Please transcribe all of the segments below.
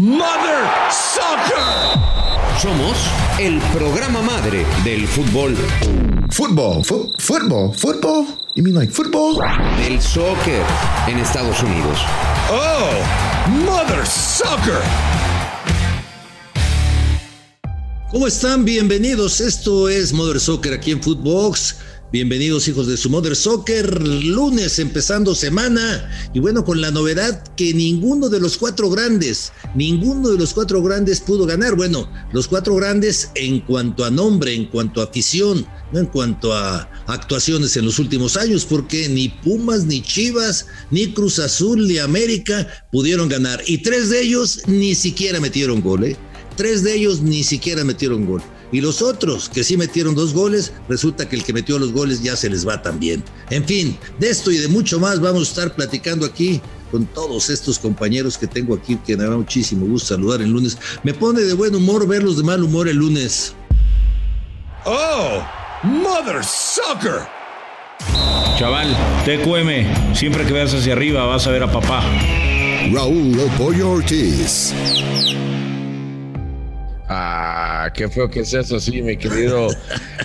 Mother Soccer. Somos el programa madre del fútbol. Fútbol, fútbol, fútbol. You mean like football? Del soccer en Estados Unidos. Oh, Mother Soccer. ¿Cómo están? Bienvenidos. Esto es Mother Soccer aquí en Footbox. Bienvenidos hijos de su Mother Soccer. Lunes empezando semana. Y bueno, con la novedad que ninguno de los cuatro grandes, ninguno de los cuatro grandes pudo ganar. Bueno, los cuatro grandes en cuanto a nombre, en cuanto a afición, no en cuanto a actuaciones en los últimos años, porque ni Pumas, ni Chivas, ni Cruz Azul, ni América pudieron ganar. Y tres de ellos ni siquiera metieron gol, ¿eh? Tres de ellos ni siquiera metieron gol. Y los otros que sí metieron dos goles, resulta que el que metió los goles ya se les va también. En fin, de esto y de mucho más vamos a estar platicando aquí con todos estos compañeros que tengo aquí, que me da muchísimo gusto saludar el lunes. Me pone de buen humor verlos de mal humor el lunes. Oh, Mother Soccer. Chaval, TQM, siempre que veas hacia arriba vas a ver a papá. Raúl El Pollo Ortiz. Ah, qué feo que seas así, mi querido,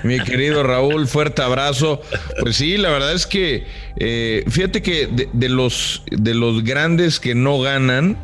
mi querido Raúl, fuerte abrazo. Pues sí, la verdad es que eh, fíjate que de, de los de los grandes que no ganan,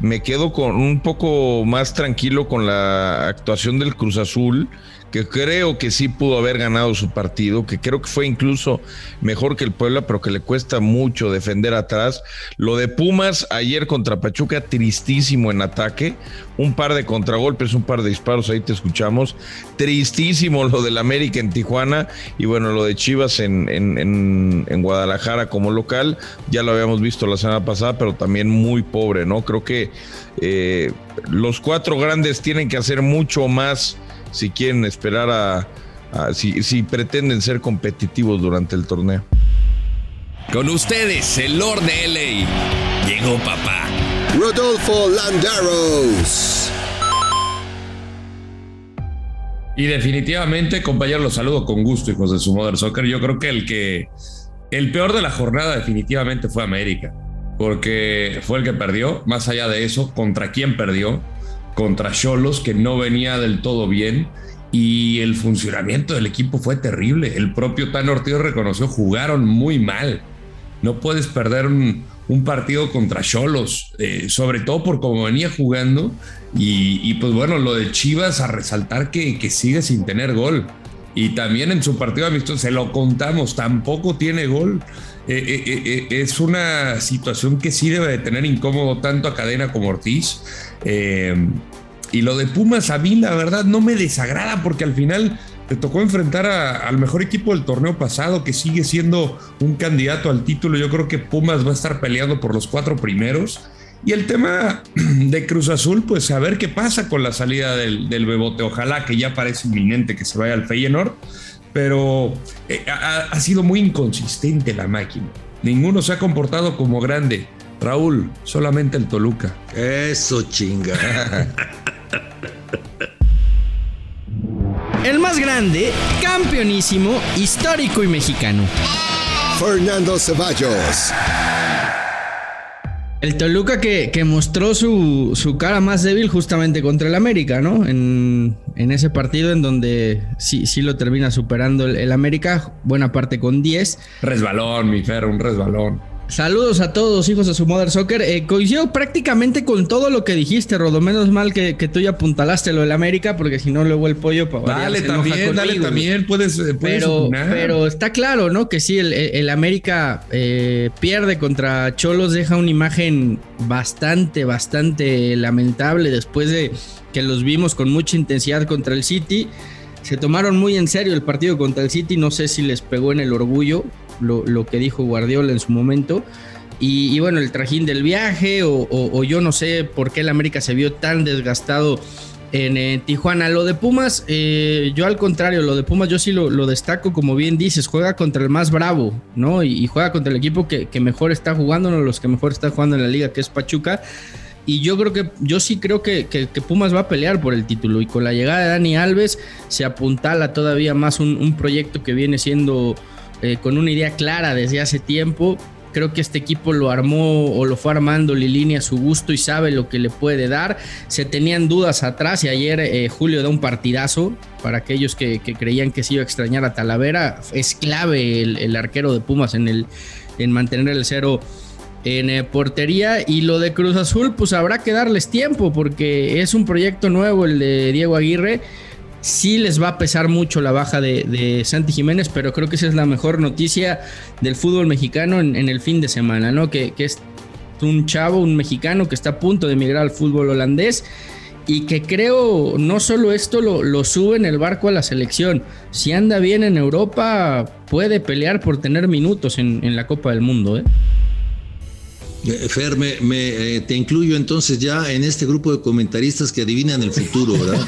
me quedo con un poco más tranquilo con la actuación del Cruz Azul, que creo que sí pudo haber ganado su partido, que creo que fue incluso mejor que el Puebla, pero que le cuesta mucho defender atrás. Lo de Pumas ayer contra Pachuca, tristísimo en ataque, un par de contragolpes, un par de disparos, ahí te escuchamos. Tristísimo lo del América en Tijuana y bueno, lo de Chivas en, en, en, Guadalajara como local, ya lo habíamos visto la semana pasada, pero también muy pobre, ¿no? Creo que eh, los cuatro grandes tienen que hacer mucho más si quieren esperar a, a si, si pretenden ser competitivos durante el torneo. Con ustedes, el Lord de LA. Llegó papá. Rodolfo Landaros. Y definitivamente, compañeros, los saludo con gusto, hijos de su Mother Soccer. Yo creo que el que el peor de la jornada definitivamente fue América, porque fue el que perdió. Más allá de eso, ¿contra quién perdió? Contra Cholos, que no venía del todo bien. Y el funcionamiento del equipo fue terrible. El propio Tan Ortiz reconoció, jugaron muy mal. No puedes perder un, partido contra Cholos, eh, sobre todo por cómo venía jugando. Y, y, pues bueno, lo de Chivas a resaltar que, que sigue sin tener gol. Y también en su partido amistoso, se lo contamos, tampoco tiene gol. Eh, eh, eh, es una situación que sí debe de tener incómodo tanto a Cadena como Ortiz. y lo de Pumas a mí la verdad no me desagrada porque al final te tocó enfrentar a, al mejor equipo del torneo pasado que sigue siendo un candidato al título. Yo creo que Pumas va a estar peleando por los cuatro primeros. Y el tema de Cruz Azul, pues a ver qué pasa con la salida del, del Bebote. Ojalá que ya parece inminente que se vaya al Feyenoord, pero eh, ha, ha, sido muy inconsistente la máquina. Ninguno se ha comportado como grande. Raúl, solamente el Toluca. Eso chinga. El más grande, campeonísimo, histórico y mexicano. Fernando Ceballos. El Toluca que, que mostró su, su, cara más débil justamente contra el América, ¿no? En, en ese partido en donde sí, sí lo termina superando el, el, América, buena parte con 10. Resbalón, mi Fer, un resbalón. Saludos a todos, hijos de su Mother Soccer. Eh, coincido prácticamente con todo lo que dijiste, Rodo. Menos mal que, que tú ya apuntalaste lo del América, porque si no, luego el pollo para Dale también, conmigo, dale también, puedes, puedes pero, pero, está claro, ¿no? Que sí, el, el América eh, pierde contra Cholos, deja una imagen bastante, bastante lamentable después de que los vimos con mucha intensidad contra el City. Se tomaron muy en serio el partido contra el City, no sé si les pegó en el orgullo, lo, lo, que dijo Guardiola en su momento. Y, bueno, el trajín del viaje, o, yo no sé por qué el América se vio tan desgastado en Tijuana. Lo de Pumas, eh, yo al contrario, lo de Pumas yo sí lo, lo, destaco, como bien dices, juega contra el más bravo, ¿no? Y, juega contra el equipo que, que, mejor está jugando, uno de los que mejor está jugando en la liga, que es Pachuca. Y yo creo que, yo sí creo que, que, Pumas va a pelear por el título. Y con la llegada de Dani Alves se apuntala todavía más un proyecto que viene siendo eh, con una idea clara desde hace tiempo. Creo que este equipo lo armó o lo fue armando Lilini a su gusto y sabe lo que le puede dar. Se tenían dudas atrás y ayer eh, Julio da un partidazo para aquellos que, creían que se iba a extrañar a Talavera. Es clave el, arquero de Pumas en, el, en mantener el cero en eh, portería. Y lo de Cruz Azul, pues habrá que darles tiempo porque es un proyecto nuevo el de Diego Aguirre sí les va a pesar mucho la baja de, Santi Jiménez, pero creo que esa es la mejor noticia del fútbol mexicano en, el fin de semana, ¿no? Que, es un chavo, un mexicano que está a punto de emigrar al fútbol holandés y que creo no solo esto lo, sube en el barco a la selección, si anda bien en Europa puede pelear por tener minutos en, en la Copa del Mundo, ¿eh? Eh, Fer, me, eh, te incluyo entonces ya en este grupo de comentaristas que adivinan el futuro, ¿verdad?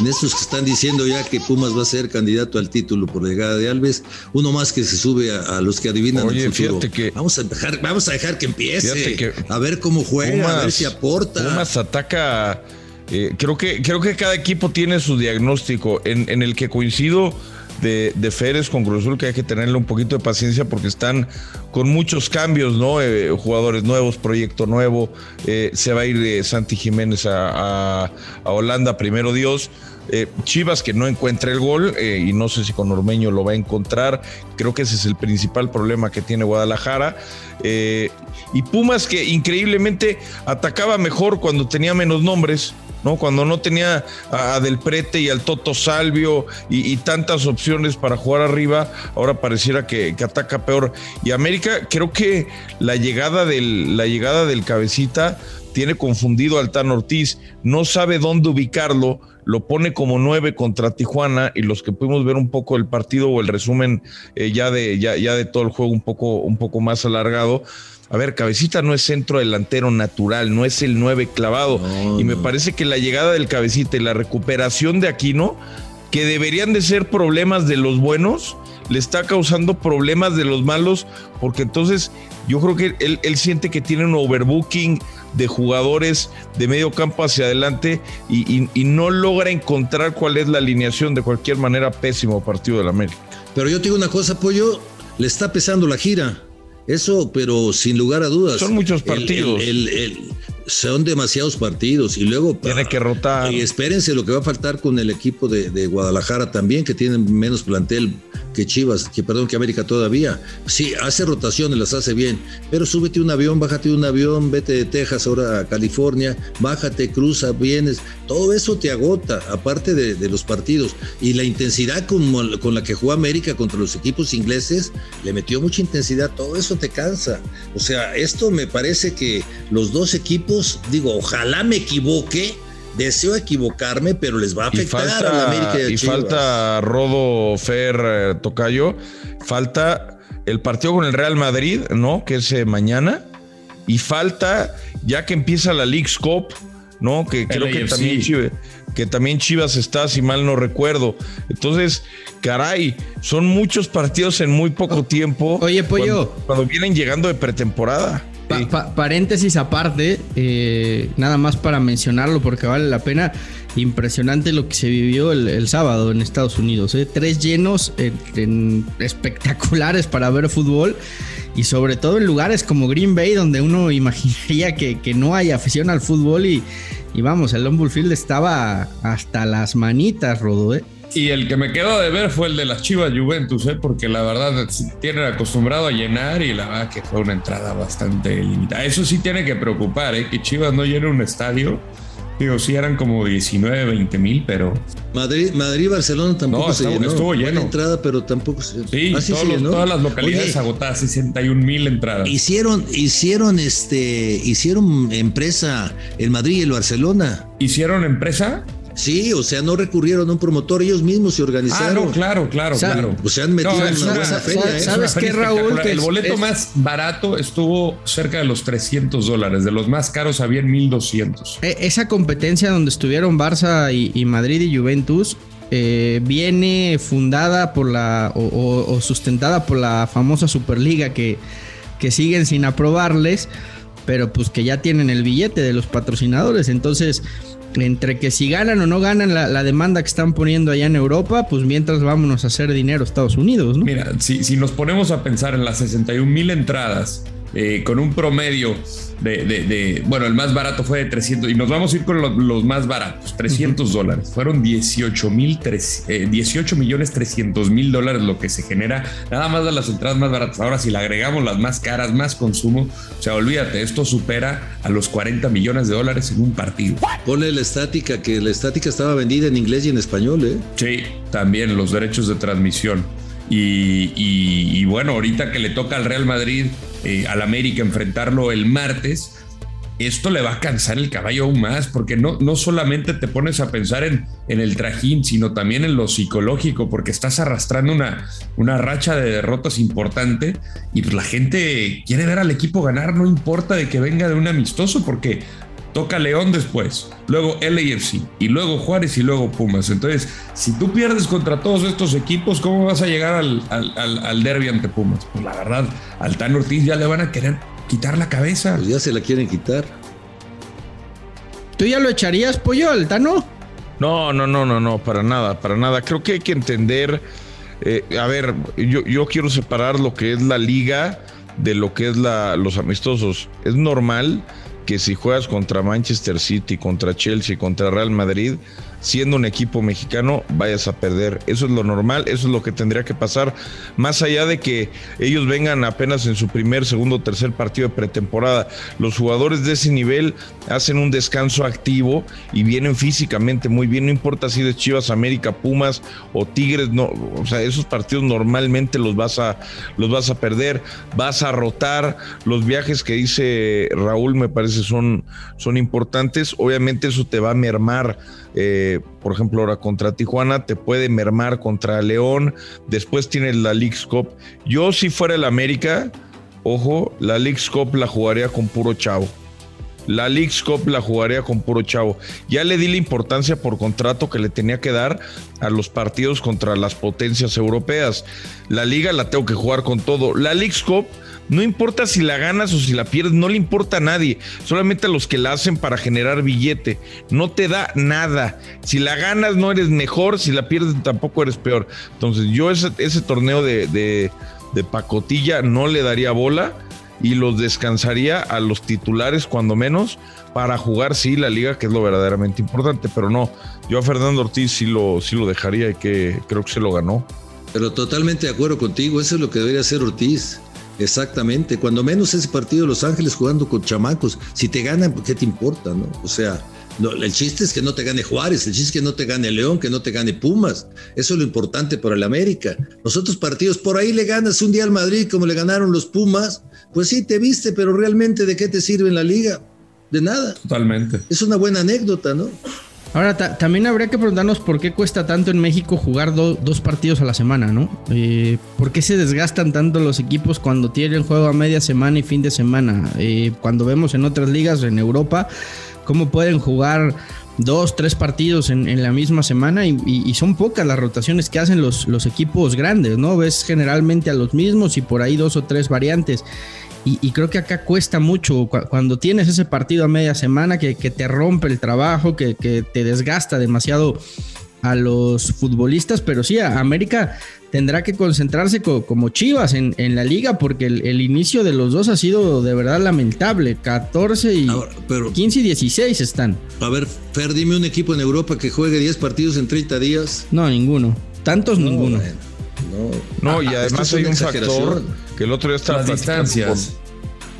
en estos que están diciendo ya que Pumas va a ser candidato al título por la llegada de Alves, uno más que se sube a, los que adivinan el futuro. Que vamos, a dejar, vamos a dejar que empiece, a ver cómo juega, a ver si aporta. Pumas ataca, eh, creo, que, creo que cada equipo tiene su diagnóstico, en, en el que coincido de, de Férez con Cruz Azul que hay que tenerle un poquito de paciencia porque están con muchos cambios, ¿no? Eh, jugadores nuevos, proyecto nuevo. Eh, se va a ir de Santi Jiménez a, Holanda, primero Dios. Eh, Chivas que no encuentra el gol y no sé si con Ormeño lo va a encontrar. Creo que ese es el principal problema que tiene Guadalajara. y Pumas que increíblemente atacaba mejor cuando tenía menos nombres. ¿No? Cuando no tenía a, Del Prete y al Toto Salvio y, tantas opciones para jugar arriba, ahora pareciera que, ataca peor. Y América, creo que la llegada del, la llegada del cabecita tiene confundido al Tan Ortiz, no sabe dónde ubicarlo, lo pone como nueve contra Tijuana y los que pudimos ver un poco el partido o el resumen eh, ya, de, ya, ya de todo el juego un poco, un poco más alargado a ver, Cabecita no es centro delantero natural, no es el 9 clavado. y me parece que la llegada del Cabecita y la recuperación de Aquino, que deberían de ser problemas de los buenos, le está causando problemas de los malos, porque entonces yo creo que él, siente que tiene un overbooking de jugadores de medio campo hacia adelante y, y, no logra encontrar cuál es la alineación de cualquier manera pésimo partido del América. Pero yo te digo una cosa, Pollo, le está pesando la gira. Eso, pero sin lugar a dudas. Son muchos partidos. Son demasiados partidos y luego tiene que rotar. Y espérense lo que va a faltar con el equipo de, de Guadalajara también, que tienen menos plantel que Chivas, que perdón, que América todavía. Sí, hace rotaciones, las hace bien, pero súbete un avión, bájate un avión, vete de Texas ahora a California, bájate, cruza, vienes, todo eso te agota, aparte de, los partidos. Y la intensidad con, con la que jugó América contra los equipos ingleses, le metió mucha intensidad, todo eso te cansa. O sea, esto me parece que los dos equipos, digo, ojalá me equivoque, Deseo equivocarme, pero les va a afectar y falta, a la América y, falta Rodo Fer eh, Tocayo, falta el partido con el Real Madrid, ¿no? Que es eh, mañana. Y falta, ya que empieza la League Cup, ¿no? Que creo que también, Chivas, que también Chivas está, si mal no recuerdo. Entonces, caray, son muchos partidos en muy poco tiempo. Oye, Pollo. cuando vienen llegando de pretemporada paréntesis aparte, eh, nada más para mencionarlo porque vale la pena. Impresionante lo que se vivió el, sábado en Estados Unidos. ¿eh? Tres llenos espectaculares para ver fútbol y sobre todo en lugares como Green Bay donde uno imaginaría que, no hay afición al fútbol y, y vamos, el Longbull Field estaba hasta las manitas, Rodo. ¿eh? Y el que me quedó de ver fue el de las Chivas Juventus, ¿eh? porque la verdad tienen acostumbrado a llenar y la verdad que fue una entrada bastante limitada. Eso sí tiene que preocupar, ¿eh? que Chivas no llene un estadio. Digo, sí eran como 19, 20 mil, pero. Madrid, Madrid, Barcelona tampoco se llenó. Estuvo lleno. entrada, pero tampoco se Sí, ah, todas las localidades agotadas, 61 mil entradas. Hicieron, hicieron, este, hicieron empresa el Madrid y el Barcelona. ¿Hicieron empresa? Sí, o sea, no recurrieron a un promotor, ellos mismos se organizaron. Ah, no, claro, claro, claro. O sea, han metido en una buena feria. ¿eh? ¿Sabes qué, Raúl? el boleto más barato estuvo cerca de los 300 dólares, de los más caros había 1200. E, esa competencia donde estuvieron Barça y, Madrid y Juventus eh, viene fundada por la o, sustentada por la famosa Superliga que, que siguen sin aprobarles, pero pues que ya tienen el billete de los patrocinadores. Entonces, entre que si ganan o no ganan la, demanda que están poniendo allá en Europa, pues mientras vámonos a hacer dinero a Estados Unidos, ¿no? Mira, si, si nos ponemos a pensar en las 61 mil entradas eh, con un promedio de, de- de- bueno, el más barato fue de 300, y nos vamos a ir con lo- los, más baratos, 300 dólares. Fueron 18 mil, 18 millones 300 mil dólares lo que se genera, nada más de las entradas más baratas. Ahora, si le agregamos las más caras, más consumo, o sea, olvídate, esto supera a los 40 millones de dólares en un partido. Ponle la estática, que la estática estaba vendida en inglés y en español, ¿eh? Sí, también los derechos de transmisión. Y, y- y bueno, ahorita que le toca al Real Madrid, eh, al América, enfrentarlo el martes, esto le va a cansar el caballo aún más, porque no, no solamente te pones a pensar en, en el trajín, sino también en lo psicológico, porque estás arrastrando una, una racha de derrotas importante y pues la gente quiere ver al equipo ganar, no importa de que venga de un amistoso, porque toca León después, luego LAFC y luego Juárez y luego Pumas. Entonces, si tú pierdes contra todos estos equipos, ¿cómo vas a llegar al, al, al- al derby ante Pumas? Pues la verdad, al Tan Ortiz ya le van a querer quitar la cabeza. Pues ya se la quieren quitar. ¿Tú ya lo echarías, pollo, al Tano? No, no, no, no, no, para nada, para nada. Creo que hay que entender, eh, a ver, yo, yo quiero separar lo que es la liga de lo que es la, los amistosos. Es normal que si juegas contra Manchester City, contra Chelsea, contra Real Madrid, siendo un equipo mexicano, vayas a perder. Eso es lo normal, eso es lo que tendría que pasar. Más allá de que ellos vengan apenas en su primer, segundo, tercer partido de pretemporada, los jugadores de ese nivel hacen un descanso activo y vienen físicamente muy bien. No importa si de Chivas, América, Pumas o Tigres, no, o sea, esos partidos normalmente los vas a, los vas a perder, vas a rotar. Los viajes que dice Raúl me parece son, son importantes. Obviamente eso te va a mermar. eh, por ejemplo, ahora contra Tijuana, te puede mermar contra León. Después tienes la League's Cup. Yo, si fuera el América, ojo, la League's Cup la jugaría con puro chavo. La League's Cup la jugaría con puro chavo. Ya le di la importancia por contrato que le tenía que dar a los partidos contra las potencias europeas. La liga la tengo que jugar con todo. La League's Cup, no importa si la ganas o si la pierdes, no le importa a nadie. Solamente a los que la hacen para generar billete. No te da nada. Si la ganas no eres mejor, si la pierdes tampoco eres peor. Entonces yo ese, torneo de pacotilla no le daría bola y los descansaría a los titulares cuando menos para jugar sí la liga que es lo verdaderamente importante pero no yo a Fernando Ortiz sí lo sí lo dejaría y que creo que se lo ganó Pero totalmente de acuerdo contigo, eso es lo que debería hacer Ortiz. Exactamente, cuando menos ese partido de Los Ángeles jugando con chamacos, si te ganan, ¿qué te importa, no? O sea, no, el chiste es que no te gane Juárez, el chiste es que no te gane León, que no te gane Pumas. Eso es lo importante para el América. Los otros partidos, por ahí le ganas un día al Madrid como le ganaron los Pumas, pues sí, te viste, pero realmente ¿de qué te sirve en la liga? De nada. Totalmente. Es una buena anécdota, ¿no? Ahora, ta- también habría que preguntarnos por qué cuesta tanto en México jugar do- dos partidos a la semana, ¿no? Eh, ¿Por qué se desgastan tanto los equipos cuando tienen juego a media semana y fin de semana? Eh, cuando vemos en otras ligas en Europa, cómo pueden jugar dos, tres partidos en, en la misma semana y, son pocas las rotaciones que hacen los, los equipos grandes, ¿no? Ves generalmente a los mismos y por ahí dos o tres variantes. Y, creo que acá cuesta mucho cu- cuando tienes ese partido a media semana que, te rompe el trabajo, que, te desgasta demasiado a los futbolistas, pero sí, América tendrá que concentrarse co- como Chivas en, en la liga porque el, el inicio de los dos ha sido de verdad lamentable. 14 y Ahora, pero 15 y 16 están. A ver, Fer, dime un equipo en Europa que juegue 10 partidos en 30 días. No, ninguno. Tantos, ninguno. bueno, no Ah, y esto además hay un factor que el otro día estaba Las distancias. con-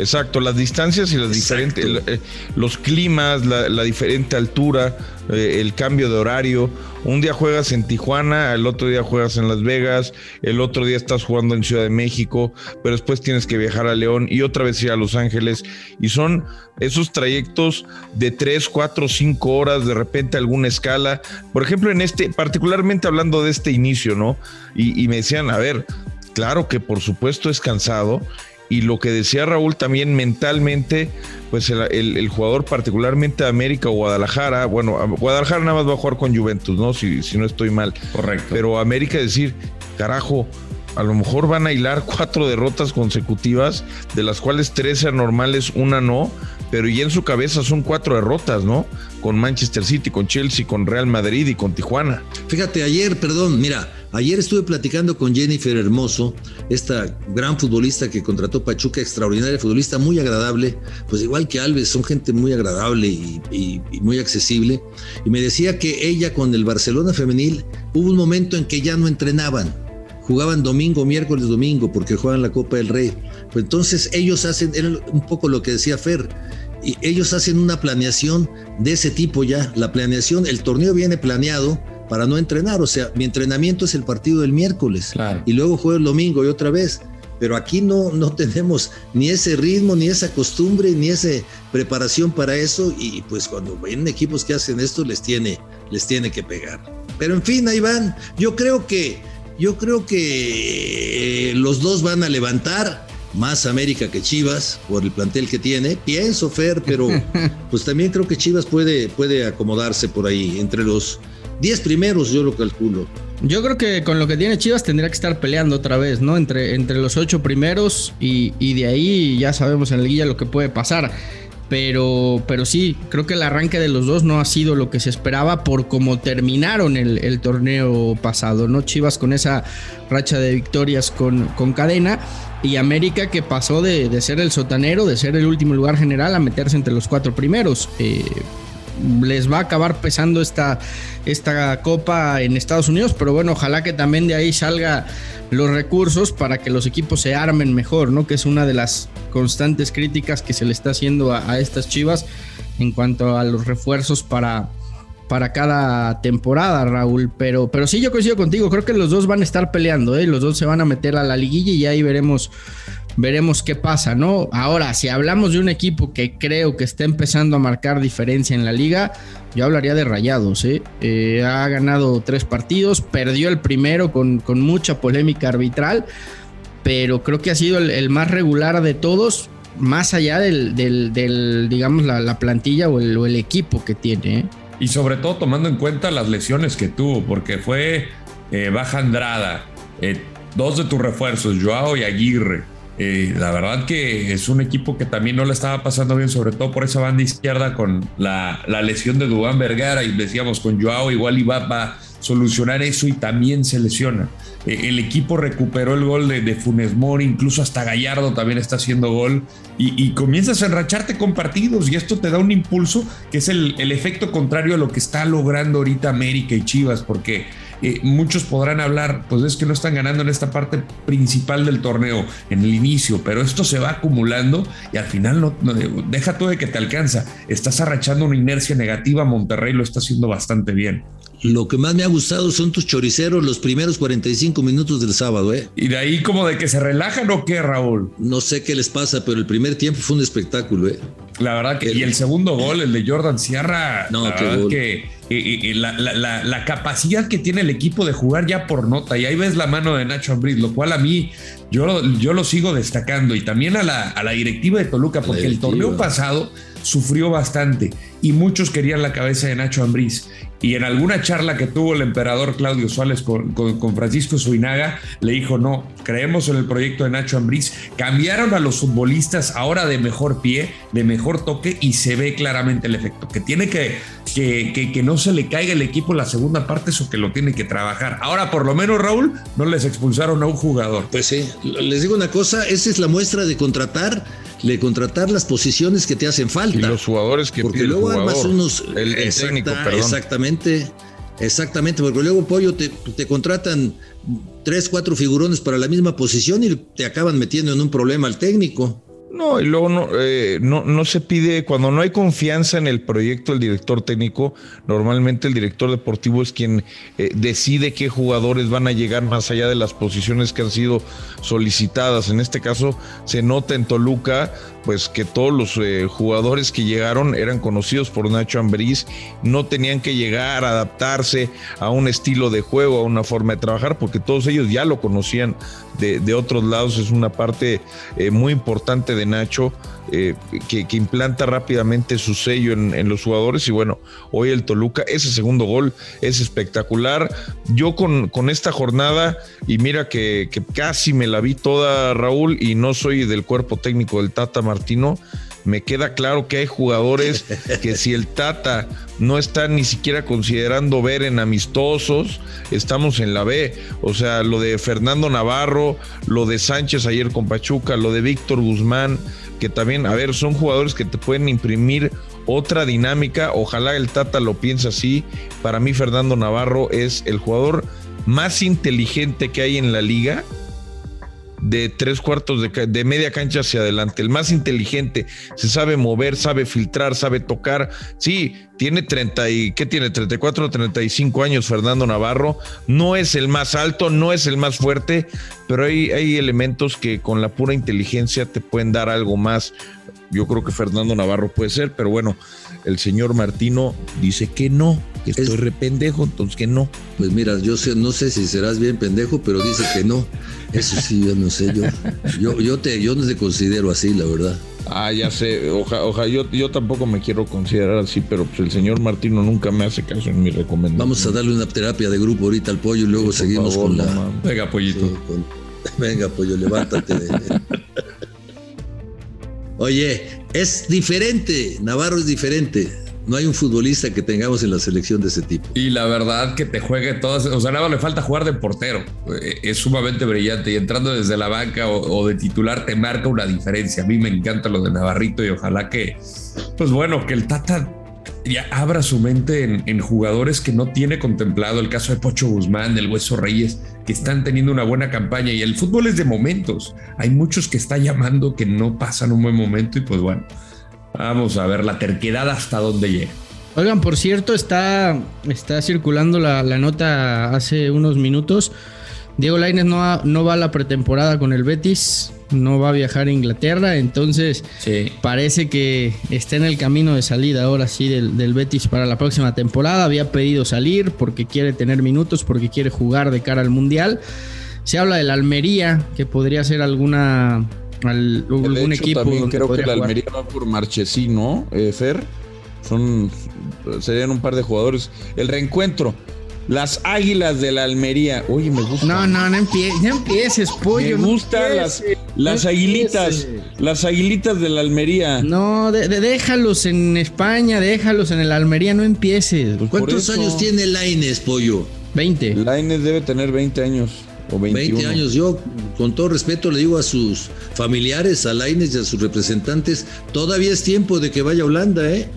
Exacto, las distancias y las diferentes, eh, los climas, la, la diferente altura, eh, el cambio de horario. Un día juegas en Tijuana, el otro día juegas en Las Vegas, el otro día estás jugando en Ciudad de México, pero después tienes que viajar a León y otra vez ir a Los Ángeles. Y son esos trayectos de 3, 4, 5 horas, de repente alguna escala. Por ejemplo, en este, particularmente hablando de este inicio, ¿no? Y, y me decían, a ver, claro que por supuesto es cansado y lo que decía Raúl también mentalmente, pues el, el- el jugador particularmente de América o Guadalajara, bueno, Guadalajara nada más va a jugar con Juventus, ¿no? Si, si no estoy mal. Correcto. Pero América decir, carajo, a lo mejor van a hilar cuatro derrotas consecutivas, de las cuales tres sean normales, una no. Pero ya en su cabeza son cuatro derrotas, ¿no? Con Manchester City, con Chelsea, con Real Madrid y con Tijuana. Fíjate, ayer, perdón, mira, ayer estuve platicando con Jennifer Hermoso, esta gran futbolista que contrató Pachuca, extraordinaria futbolista, muy agradable, pues igual que Alves, son gente muy agradable y, y muy accesible. Y me decía que ella con el Barcelona femenil hubo un momento en que ya no entrenaban jugaban domingo, miércoles, domingo, porque juegan la Copa del Rey. Pues entonces ellos hacen, era un poco lo que decía Fer, y ellos hacen una planeación de ese tipo ya. La planeación, el torneo viene planeado para no entrenar, o sea, mi entrenamiento es el partido del miércoles y luego juego el domingo y otra vez. Pero aquí no, no tenemos ni ese ritmo, ni esa costumbre, ni esa preparación para eso. Y pues cuando ven equipos que hacen esto, les tiene, les tiene que pegar. Pero en fin, ahí van. Yo creo que yo creo que los dos van a levantar más América que Chivas por el plantel que tiene. Pienso, Fer, pero pues también creo que Chivas puede, puede acomodarse por ahí. Entre los 10 primeros yo lo calculo. Yo creo que con lo que tiene Chivas tendría que estar peleando otra vez, ¿no? Entre, entre los ocho primeros y, y de ahí ya sabemos en la guía lo que puede pasar. Pero, pero sí, creo que el arranque de los dos no ha sido lo que se esperaba por cómo terminaron el, torneo pasado, ¿no? Chivas con esa racha de victorias con, con cadena y América que pasó de, ser el sotanero, de ser el último lugar general a meterse entre los cuatro primeros. Eh, les va a acabar pesando esta, esta copa en Estados Unidos, pero bueno, ojalá que también de ahí salga los recursos para que los equipos se armen mejor, ¿no? Que es una de las constantes críticas que se le está haciendo a, estas chivas en cuanto a los refuerzos para, para cada temporada, Raúl. Pero, pero sí, yo coincido contigo. Creo que los dos van a estar peleando, ¿eh? Los dos se van a meter a la liguilla y ahí veremos veremos qué pasa, ¿no? Ahora, si hablamos de un equipo que creo que está empezando a marcar diferencia en la liga, yo hablaría de Rayados, ¿eh? eh ha ganado tres partidos, perdió el primero con, con mucha polémica arbitral, pero creo que ha sido el, más regular de todos, más allá del, del, digamos, la, plantilla o el, equipo que tiene. ¿eh? Y sobre todo tomando en cuenta las lesiones que tuvo, porque fue eh, Baja Andrada, dos de tus refuerzos, Joao y Aguirre eh, la verdad que es un equipo que también no le estaba pasando bien, sobre todo por esa banda izquierda con la, lesión de Dubán Vergara y decíamos con Joao igual iba a solucionar eso y también se lesiona. Eh, el equipo recuperó el gol de, Funes Mori, incluso hasta Gallardo también está haciendo gol y, comienzas a enracharte con partidos y esto te da un impulso que es el, el efecto contrario a lo que está logrando ahorita América y Chivas porque eh, muchos podrán hablar, pues es que no están ganando en esta parte principal del torneo, en el inicio, pero esto se va acumulando y al final no, deja todo de que te alcanza. Estás arrachando una inercia negativa, Monterrey lo está haciendo bastante bien. Lo que más me ha gustado son tus choriceros los primeros 45 minutos del sábado, ¿eh? Y de ahí como de que se relajan o qué, Raúl. No sé qué les pasa, pero el primer tiempo fue un espectáculo, ¿eh? La verdad que, y el segundo gol, el de Jordan Sierra, no, la que la, capacidad que tiene el equipo de jugar ya por nota, y ahí ves la mano de Nacho Ambriz, lo cual a mí yo, yo lo sigo destacando, y también a la, a la directiva de Toluca, porque el torneo pasado sufrió bastante y muchos querían la cabeza de Nacho Ambriz. Y en alguna charla que tuvo el emperador Claudio Suárez con, Francisco Suinaga, le dijo, no, creemos en el proyecto de Nacho Ambriz. Cambiaron a los futbolistas ahora de mejor pie, de mejor toque y se ve claramente el efecto. Que tiene que, que, que, no se le caiga el equipo la segunda parte, eso que lo tiene que trabajar. Ahora, por lo menos, Raúl, no les expulsaron a un jugador. Pues sí, les digo una cosa, esa es la muestra de contratar de contratar las posiciones que te hacen falta. Y los jugadores que Porque luego armas unos. El, técnico, perdón. Exactamente. Exactamente, porque luego Pollo te, te, contratan tres, cuatro figurones para la misma posición y te acaban metiendo en un problema al técnico. No, y luego no, eh, no, no, se pide, cuando no hay confianza en el proyecto del director técnico, normalmente el director deportivo es quien eh, decide qué jugadores van a llegar más allá de las posiciones que han sido solicitadas. En este caso, se nota en Toluca pues que todos los eh, jugadores que llegaron eran conocidos por Nacho Ambriz, no tenían que llegar a adaptarse a un estilo de juego, a una forma de trabajar, porque todos ellos ya lo conocían de, otros lados, es una parte eh, muy importante de Nacho. Eh, que, implanta rápidamente su sello en, los jugadores y bueno, hoy el Toluca, ese segundo gol es espectacular. Yo con, con esta jornada, y mira que, que, casi me la vi toda Raúl y no soy del cuerpo técnico del Tata Martino, me queda claro que hay jugadores que si el Tata no está ni siquiera considerando ver en amistosos, estamos en la B. O sea, lo de Fernando Navarro, lo de Sánchez ayer con Pachuca, lo de Víctor Guzmán, que también, a ver, son jugadores que te pueden imprimir otra dinámica. Ojalá el Tata lo piense así. Para mí, Fernando Navarro es el jugador más inteligente que hay en la liga de tres cuartos de, media cancha hacia adelante, el más inteligente, se sabe mover, sabe filtrar, sabe tocar. Sí, tiene 30 y ¿qué tiene? 34 35 años Fernando Navarro, no es el más alto, no es el más fuerte, pero hay, hay elementos que con la pura inteligencia te pueden dar algo más. Yo creo que Fernando Navarro puede ser, pero bueno, el señor Martino dice que no, que estoy re pendejo, entonces que no. Pues mira, yo sé, no sé si serás bien pendejo, pero dice que no. Eso sí, yo no sé, yo, yo, yo, te, yo no te considero así, la verdad. Ah, ya sé, ojalá, yo, yo tampoco me quiero considerar así, pero pues el señor Martino nunca me hace caso en mi recomendación. Vamos a darle una terapia de grupo ahorita al pollo y luego seguimos con la. venga, pollito. venga, pollo, levántate. Oye, es diferente, Navarro es diferente. No hay un futbolista que tengamos en la selección de ese tipo. Y la verdad que te juegue todas, o sea, nada le falta jugar de portero. Eh, es sumamente brillante y entrando desde la banca o, de titular te marca una diferencia. A mí me encanta lo de Navarrito y ojalá que, pues bueno, que el Tata abra su mente en, en, jugadores que no tiene contemplado. El caso de Pocho Guzmán, del Hueso Reyes, que están teniendo una buena campaña. Y el fútbol es de momentos. Hay muchos que está llamando que no pasan un buen momento y pues bueno Vamos a ver la terquedad hasta dónde llega. Oigan, por cierto, está, está circulando la, nota hace unos minutos. Diego Lainez no, no va a la pretemporada con el Betis, no va a viajar a Inglaterra, entonces parece que está en el camino de salida ahora sí del, del, Betis para la próxima temporada. Había pedido salir porque quiere tener minutos, porque quiere jugar de cara al Mundial. Se habla de la Almería, que podría ser alguna algún equipo. También creo que la Almería va por Marchesino, eh, Fer. Son, serían un par de jugadores. El reencuentro. Las águilas de la Almería. Oye, me gusta. No, no, no, empieces, pollo. Me gustan las, las aguilitas. Las aguilitas de la Almería. No, déjalos en España, déjalos en el Almería, no empieces. Pues ¿Cuántos años tiene Laines, pollo? 20. Laines debe tener 20 años. 20 años. Yo, con todo respeto, le digo a sus familiares, a Laines y a sus representantes, todavía es tiempo de que vaya a Holanda, ¿eh?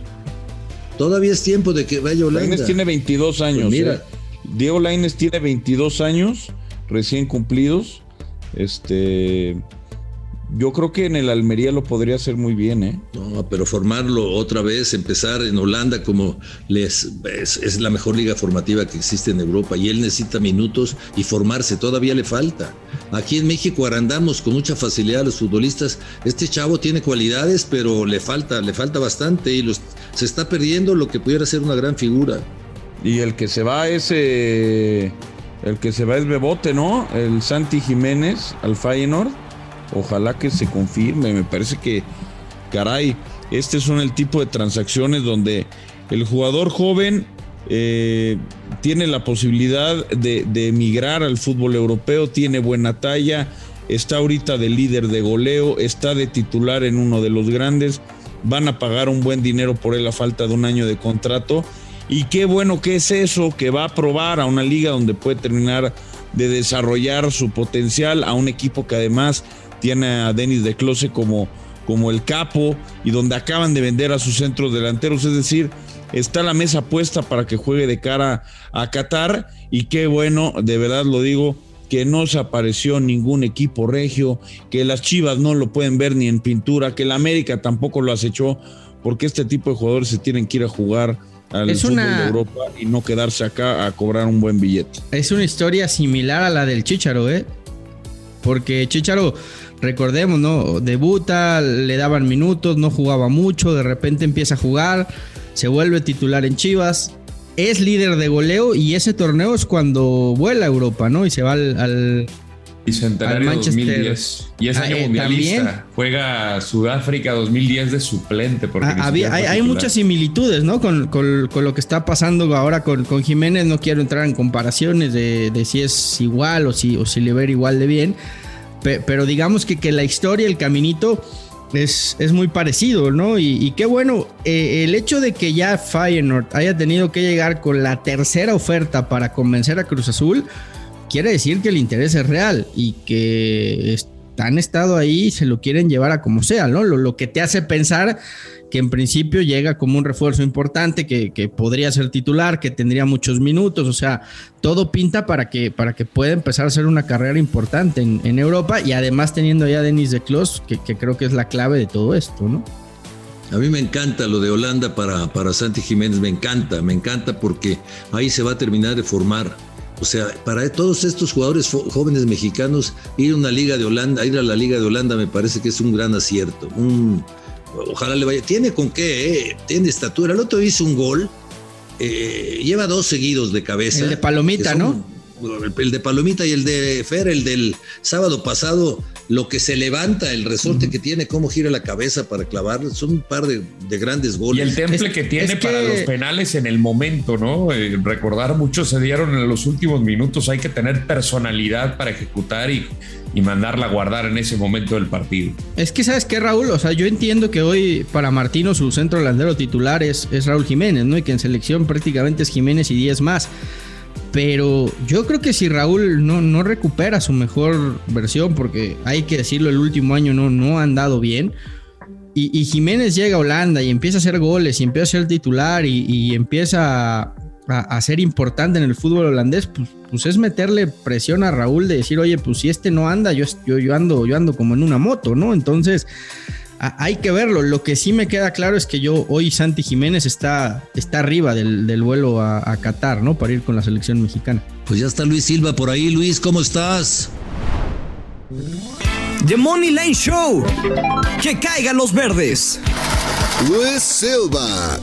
Todavía es tiempo de que vaya a Holanda. Laines tiene 22 pues años. mira. ¿eh? Diego Laines tiene 22 años recién cumplidos. Este yo creo que en el Almería lo podría hacer muy bien, ¿eh? No, pero formarlo otra vez, empezar en Holanda como les es, la mejor liga formativa que existe en Europa y él necesita minutos y formarse, todavía le falta. Aquí en México arandamos con mucha facilidad a los futbolistas. Este chavo tiene cualidades, pero le falta, le falta bastante y se está perdiendo lo que pudiera ser una gran figura. Y el que se va es el que se va es Bebote, ¿no? El Santi Jiménez al Feyenoord Ojalá que se confirme. Me parece que, caray, este son el tipo de transacciones donde el jugador joven eh, tiene la posibilidad de, de, emigrar al fútbol europeo, tiene buena talla, está ahorita de líder de goleo, está de titular en uno de los grandes, van a pagar un buen dinero por él a falta de un año de contrato. Y qué bueno que es eso, que va a probar a una liga donde puede terminar de desarrollar su potencial, a un equipo que además tiene a Denis de Close como, como el capo y donde acaban de vender a sus centros delanteros, es decir, está la mesa puesta para que juegue de cara a Qatar. Y qué bueno, de verdad lo digo, que no se apareció ningún equipo regio, que las Chivas no lo pueden ver ni en pintura, que la América tampoco lo acechó, porque este tipo de jugadores se tienen que ir a jugar al es fútbol de Europa y no quedarse acá a cobrar un buen billete. Es una historia similar a la del Chicharo, ¿eh? Porque Chicharo recordemos, ¿no? Debuta, le daban minutos, no jugaba mucho, de repente empieza a jugar, se vuelve titular en Chivas, es líder de goleo y ese torneo es cuando vuela a Europa, ¿no? Y se va al, Bicentenario 2010. Y es ah, año eh, mundialista. Juega Sudáfrica 2010 de suplente. Porque ah, hay, muchas similitudes, ¿no? Con, lo que está pasando ahora con, con Jiménez. No quiero entrar en comparaciones de, si es igual o si, o si le ver igual de bien pero digamos que, que la historia, el caminito es, es muy parecido, ¿no? Y, qué bueno, eh, el hecho de que ya Feyenoord haya tenido que llegar con la tercera oferta para convencer a Cruz Azul, quiere decir que el interés es real y que han estado ahí y se lo quieren llevar a como sea, ¿no? Lo, que te hace pensar que en principio llega como un refuerzo importante, que, podría ser titular, que tendría muchos minutos, o sea, todo pinta para que, para que pueda empezar a hacer una carrera importante en, Europa y además teniendo ya a Denis de Klos, que, creo que es la clave de todo esto, ¿no? A mí me encanta lo de Holanda para, para Santi Jiménez, me encanta, me encanta porque ahí se va a terminar de formar. O sea, para todos estos jugadores jóvenes mexicanos, ir a una liga de Holanda, ir a la liga de Holanda me parece que es un gran acierto, un, Ojalá le vaya. Tiene con qué, eh? tiene estatura. El otro hizo un gol. Eh, lleva dos seguidos de cabeza. El de Palomita, ¿no? El de Palomita y el de Fer, el del sábado pasado, lo que se levanta, el resorte que tiene, cómo gira la cabeza para clavar, son un par de, grandes goles. Y el temple que tiene para los penales en el momento, ¿no? Eh, recordar, muchos se dieron en los últimos minutos, hay que tener personalidad para ejecutar y, y mandarla a guardar en ese momento del partido. Es que, ¿sabes qué, Raúl? O sea, yo entiendo que hoy para Martino su centro delantero titular es, es Raúl Jiménez, ¿no? Y que en selección prácticamente es Jiménez y 10 más. Pero yo creo que si Raúl no, no recupera su mejor versión, porque hay que decirlo, el último año no, no ha andado bien. Y, Jiménez llega a Holanda y empieza a hacer goles y empieza a ser titular y, empieza a, ser importante en el fútbol holandés, pues, pues, es meterle presión a Raúl de decir, oye, pues si este no anda, yo, yo, yo, ando, yo ando como en una moto, ¿no? Entonces hay que verlo. Lo que sí me queda claro es que yo hoy Santi Jiménez está, está arriba del, vuelo a, Qatar, ¿no? Para ir con la selección mexicana. Pues ya está Luis Silva por ahí. Luis, ¿cómo estás? The Money Line Show. Que caigan los verdes. Luis Silva.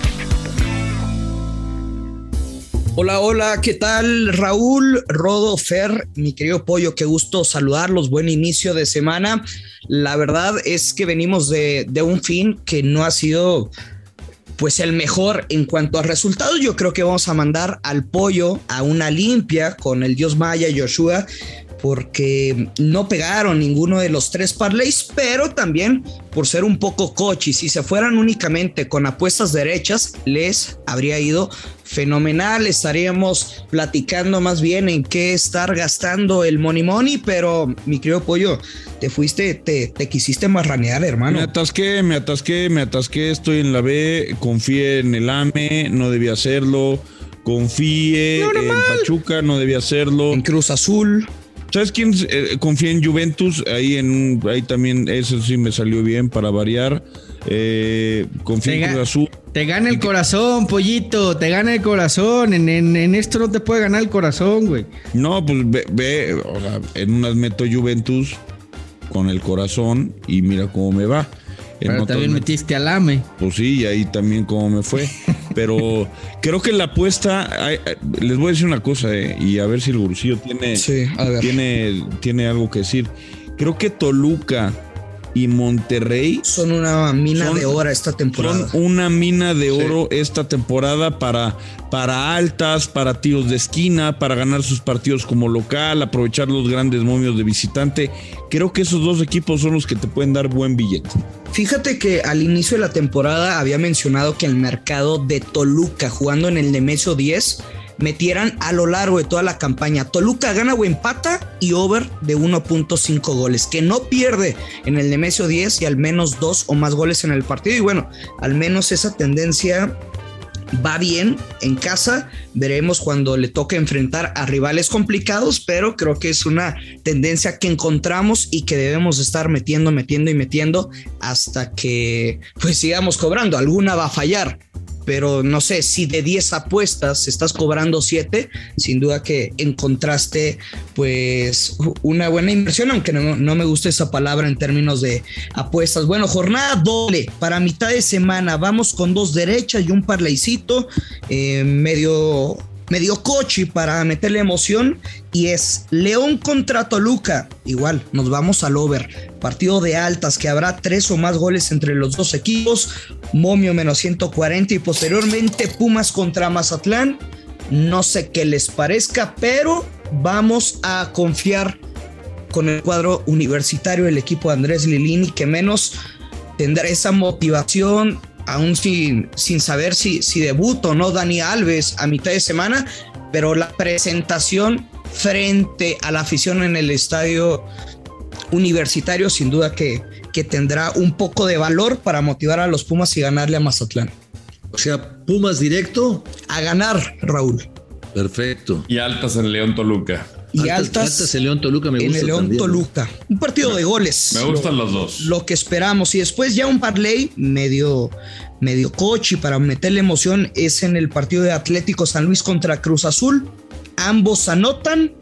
Hola, hola, ¿qué tal? Raúl, Rodo, Fer, mi querido Pollo, qué gusto saludarlos, buen inicio de semana. La verdad es que venimos de, un fin que no ha sido pues el mejor en cuanto a resultados. Yo creo que vamos a mandar al pollo a una limpia con el dios Maya Joshua porque no pegaron ninguno de los tres parlays, pero también por ser un poco cochi. Si se fueran únicamente con apuestas derechas, les habría ido fenomenal. Estaríamos platicando más bien en qué estar gastando el money money, pero mi querido pollo, te fuiste, te, te quisiste marranear, hermano. Me atasqué, me atasqué, me atasqué. Estoy en la B, confié en el AME, no debía hacerlo. Confié en Pachuca, no debía hacerlo. En Cruz Azul. ¿Sabes quién eh, confía en Juventus? Ahí en ahí también eso sí me salió bien para variar. Eh, confía en Cruz Azul. Te gana el corazón, pollito, te gana el corazón. En, esto no te puede ganar el corazón, güey. No, pues ve, o sea, en unas meto Juventus con el corazón y mira cómo me va. Pero también metiste al AME. Pues sí, y ahí también cómo me fue. Pero creo que la apuesta, les voy a decir una cosa, eh, y a ver si el Gursillo tiene, tiene, tiene algo que decir. Creo que Toluca y Monterrey son una mina de oro esta temporada. Son una mina de oro esta temporada para, para altas, para tiros de esquina, para ganar sus partidos como local, aprovechar los grandes momios de visitante. Creo que esos dos equipos son los que te pueden dar buen billete. Fíjate que al inicio de la temporada había mencionado que el mercado de Toluca jugando en el Nemesio 10 metieran a lo largo de toda la campaña. Toluca gana o empata y over de 1.5 goles, que no pierde en el Nemesio 10 y al menos dos o más goles en el partido. Y bueno, al menos esa tendencia va bien en casa. Veremos cuando le toque enfrentar a rivales complicados, pero creo que es una tendencia que encontramos y que debemos estar metiendo, metiendo y metiendo hasta que pues sigamos cobrando. Alguna va a fallar pero no sé, si de 10 apuestas estás cobrando 7, sin duda que encontraste pues una buena inversión, aunque no, me gusta esa palabra en términos de apuestas. Bueno, jornada doble para mitad de semana, vamos con dos derechas y un parlaycito, eh, medio medio coche para meterle emoción y es León contra Toluca. Igual, nos vamos al over. Partido de altas que habrá tres o más goles entre los dos equipos. Momio menos 140 y posteriormente Pumas contra Mazatlán. No sé qué les parezca, pero vamos a confiar con el cuadro universitario, el equipo de Andrés Lilini, que menos tendrá esa motivación, aún sin, sin saber si, si debuta o no Dani Alves a mitad de semana, pero la presentación frente a la afición en el estadio universitario sin duda que, que tendrá un poco de valor para motivar a los Pumas y ganarle a Mazatlán. O sea, Pumas directo. A ganar, Raúl. Perfecto. Y altas en León Toluca. Y altas, altas en León Toluca me gusta. En el León también. Toluca. Un partido de goles. Me gustan lo, los dos. Lo que esperamos. Y después ya un parlay medio, medio coche para meterle emoción es en el partido de Atlético San Luis contra Cruz Azul. Ambos anotan.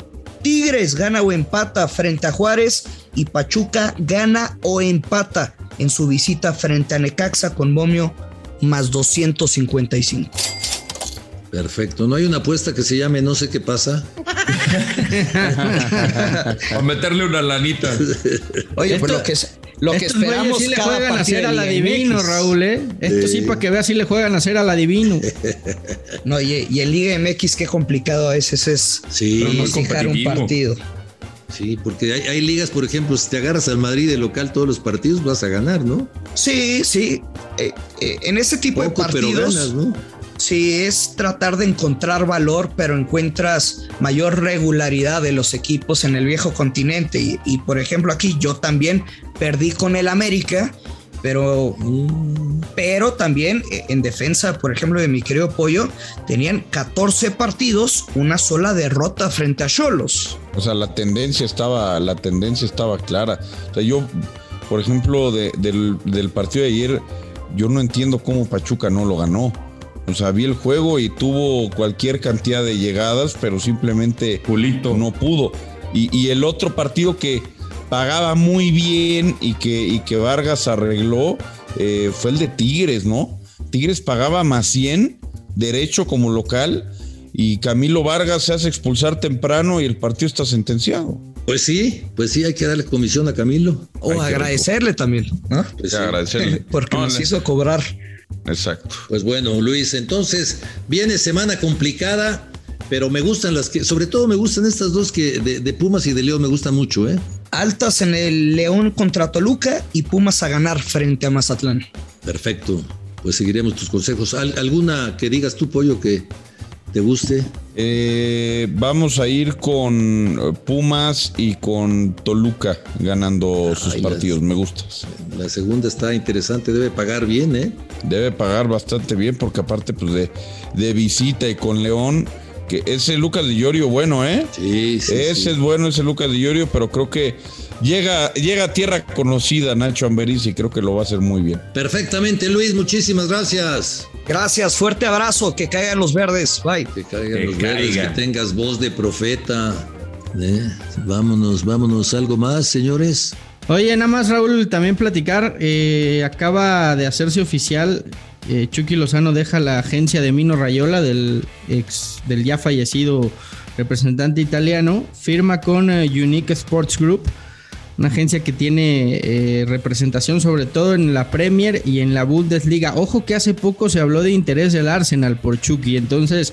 Tigres gana o empata frente a Juárez y Pachuca gana o empata en su visita frente a Necaxa con Momio más 255. Perfecto. ¿No hay una apuesta que se llame no sé qué pasa? A meterle una lanita. Oye, pues lo que, lo que Estos esperamos sí le juegan a hacer de al adivino. Raúl, ¿eh? Esto sí, Sí. para que veas, sí le juegan a hacer al adivino. No, y, y en Liga MX qué complicado a veces es Sí, pronosticar un partido. Sí, porque hay, hay ligas, por ejemplo, si te agarras al Madrid de local todos los partidos, vas a ganar, ¿no? Sí, sí. Eh, eh, en este tipo Poco, de pero partidos, ganas, ¿no? Sí es tratar de encontrar valor, pero encuentras mayor regularidad de los equipos en el viejo continente. Y, por ejemplo, aquí yo también perdí con el América, pero, pero también eh, en defensa, por ejemplo, de mi querido Pollo, tenían 14 partidos, una sola derrota frente a Cholos. O sea, la tendencia estaba, la tendencia estaba clara. O sea, yo, por ejemplo, de- del, del partido de ayer, yo no entiendo cómo Pachuca no lo ganó. O sea, vi el juego y tuvo cualquier cantidad de llegadas, pero simplemente Pulito. no pudo. Y, y el otro partido que pagaba muy bien y que, y que Vargas arregló eh, fue el de Tigres, ¿no? Tigres pagaba más 100 derecho como local y Camilo Vargas se hace expulsar temprano y el partido está sentenciado. Pues sí, pues sí, hay que darle comisión a Camilo. O agradecerle también, ¿no? Pues sí. agradecerle. Porque No, nos le- hizo cobrar. Exacto. Pues bueno, Luis, entonces viene semana complicada, pero me gustan las que, sobre todo me gustan estas dos que de, de Pumas y de León me gustan mucho, ¿eh? Altas en el León contra Toluca y Pumas a ganar frente a Mazatlán. Perfecto. Pues seguiremos tus consejos. ¿Al- ¿Alguna que digas tú, Pollo, que te guste? Eh, vamos a ir con Pumas y con Toluca ganando sus partidos. Me gusta. La segunda está interesante, debe pagar bien, ¿eh? Debe pagar bastante bien porque aparte pues de, de visita y con León, que ese Lucas de Llorio bueno, ¿eh? Sí, sí. ese sí. es bueno, ese Lucas de Llorio, pero creo que llega, llega a tierra conocida Nacho Amberis y creo que lo va a hacer muy bien. Perfectamente, Luis, muchísimas gracias. Gracias, fuerte abrazo, que caigan los verdes. Bye. Que caigan Que los verdes, que tengas voz de profeta. ¿eh? Vámonos, vámonos. ¿Algo más, señores? Oye, nada más Raúl, también platicar, eh, acaba de hacerse oficial, eh, Chucky Lozano deja la agencia de Mino Rayola, del, ex, del ya fallecido representante italiano, firma con eh, Unique Sports Group, una agencia que tiene eh, representación sobre todo en la Premier y en la Bundesliga. Ojo que hace poco se habló de interés del Arsenal por Chucky, entonces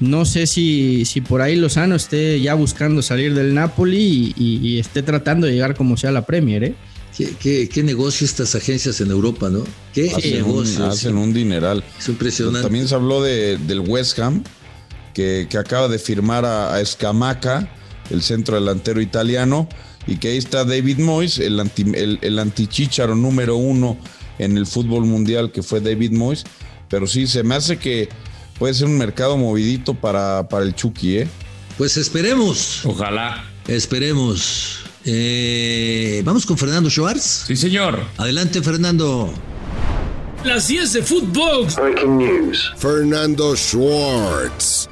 no sé si, si por ahí Lozano esté ya buscando salir del Napoli y, y- y esté tratando de llegar como sea a la Premier, ¿eh? ¿Qué, qué, qué negocio estas agencias en Europa, no? ¿Qué Hacen, un, negocio? hacen un dineral. Es impresionante. También se habló de, del West Ham, que, que acaba de firmar a, a Escamaca, el centro delantero italiano, y que ahí está David Moyes, el, anti, el, el antichícharo número uno en el fútbol mundial, que fue David Moyes. Pero sí, se me hace que puede ser un mercado movidito para, para el Chucky, ¿eh? Pues esperemos, Ojalá. esperemos. Eh, Vamos con Fernando Schwartz. Sí, señor. Adelante, Fernando. Las 10 de Footbox. Fernando Schwartz.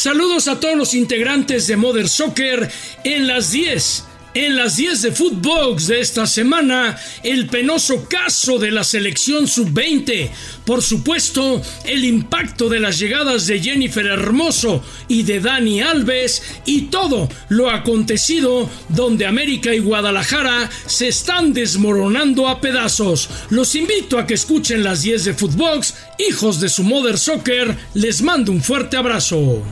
Saludos a todos los integrantes de Mother Soccer en las 10. En las 10 de Footbox de esta semana, el penoso caso de la selección sub-20. Por supuesto, el impacto de las llegadas de Jennifer Hermoso y de Dani Alves y todo lo acontecido donde América y Guadalajara se están desmoronando a pedazos. Los invito a que escuchen las 10 de Footbox, hijos de su Mother Soccer. Les mando un fuerte abrazo.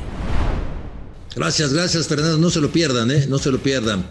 Gracias, gracias, Fernando. No se lo pierdan, ¿eh? No se lo pierdan.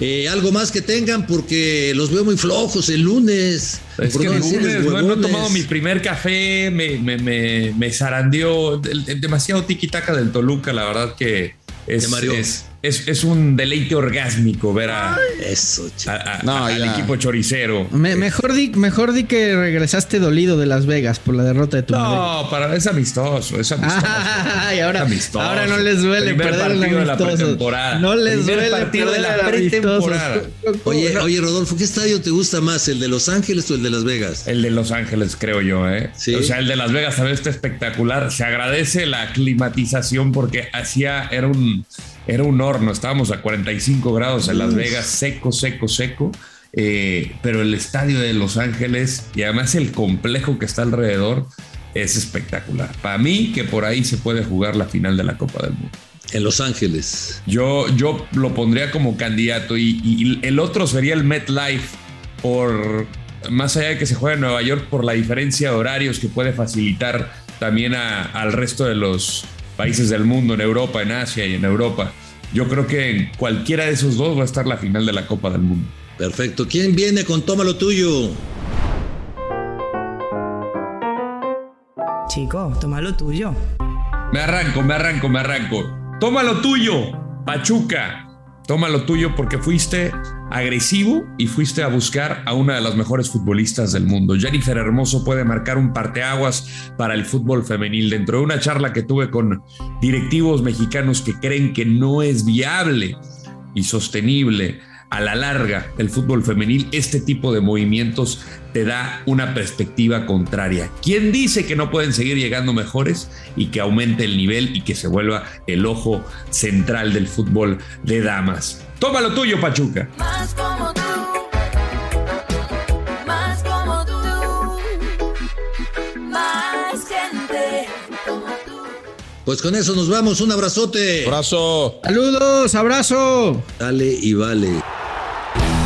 Eh, algo más que tengan porque los veo muy flojos el lunes. Es que no el lunes, bueno, he huevones. tomado mi primer café, me, me, me, me zarandeó demasiado tiki-taka del Toluca, la verdad que es, es, es, es un deleite orgásmico ver a, Eso, a- a- No, al equipo choricero. Me- mejor, di, mejor di que regresaste dolido de Las Vegas por la derrota de tu madre. No, para, es amistoso, es amistoso. Ay, ahora, Amistoso. ahora no les duele Primer perder el partido de la pretemporada. No les Primer duele partido de la pretemporada. Oye, oye, Rodolfo, ¿qué estadio te gusta más? ¿El de Los Ángeles o el de Las Vegas? El de Los Ángeles, creo yo, ¿eh? Sí. O sea, el de Las Vegas también está espectacular. Se agradece la climatización porque hacía, era un, era un horno. Estábamos a 45 grados en Las Vegas, seco, seco, seco. Eh, pero el estadio de Los Ángeles y además el complejo que está alrededor es espectacular. Para mí, que por ahí se puede jugar la final de la Copa del Mundo. En Los Ángeles. Yo, yo lo pondría como candidato y, y el otro sería el MetLife por más allá de que se juegue en Nueva York por la diferencia de horarios que puede facilitar también a- al resto de los países del mundo, en Europa, en Asia y en Europa. Yo creo que en cualquiera de esos dos va a estar la final de la Copa del Mundo. Perfecto. ¿Quién viene con Toma lo tuyo? Chico, toma lo tuyo. Me arranco, me arranco, me arranco. Toma lo tuyo, Pachuca. Toma lo tuyo porque fuiste agresivo y fuiste a buscar a una de las mejores futbolistas del mundo. Jennifer Hermoso puede marcar un parteaguas para el fútbol femenil. Dentro de una charla que tuve con directivos mexicanos que creen que no es viable y sostenible a la larga el fútbol femenil, este tipo de movimientos te da una perspectiva contraria. ¿Quién dice que no pueden seguir llegando mejores y que aumente el nivel y que se vuelva el ojo central del fútbol de damas? Toma lo tuyo, Pachuca. Más como tú. Más como tú. Más gente como tú. Pues con eso nos vamos. Un abrazote. Abrazo. Saludos, abrazo. Dale y vale.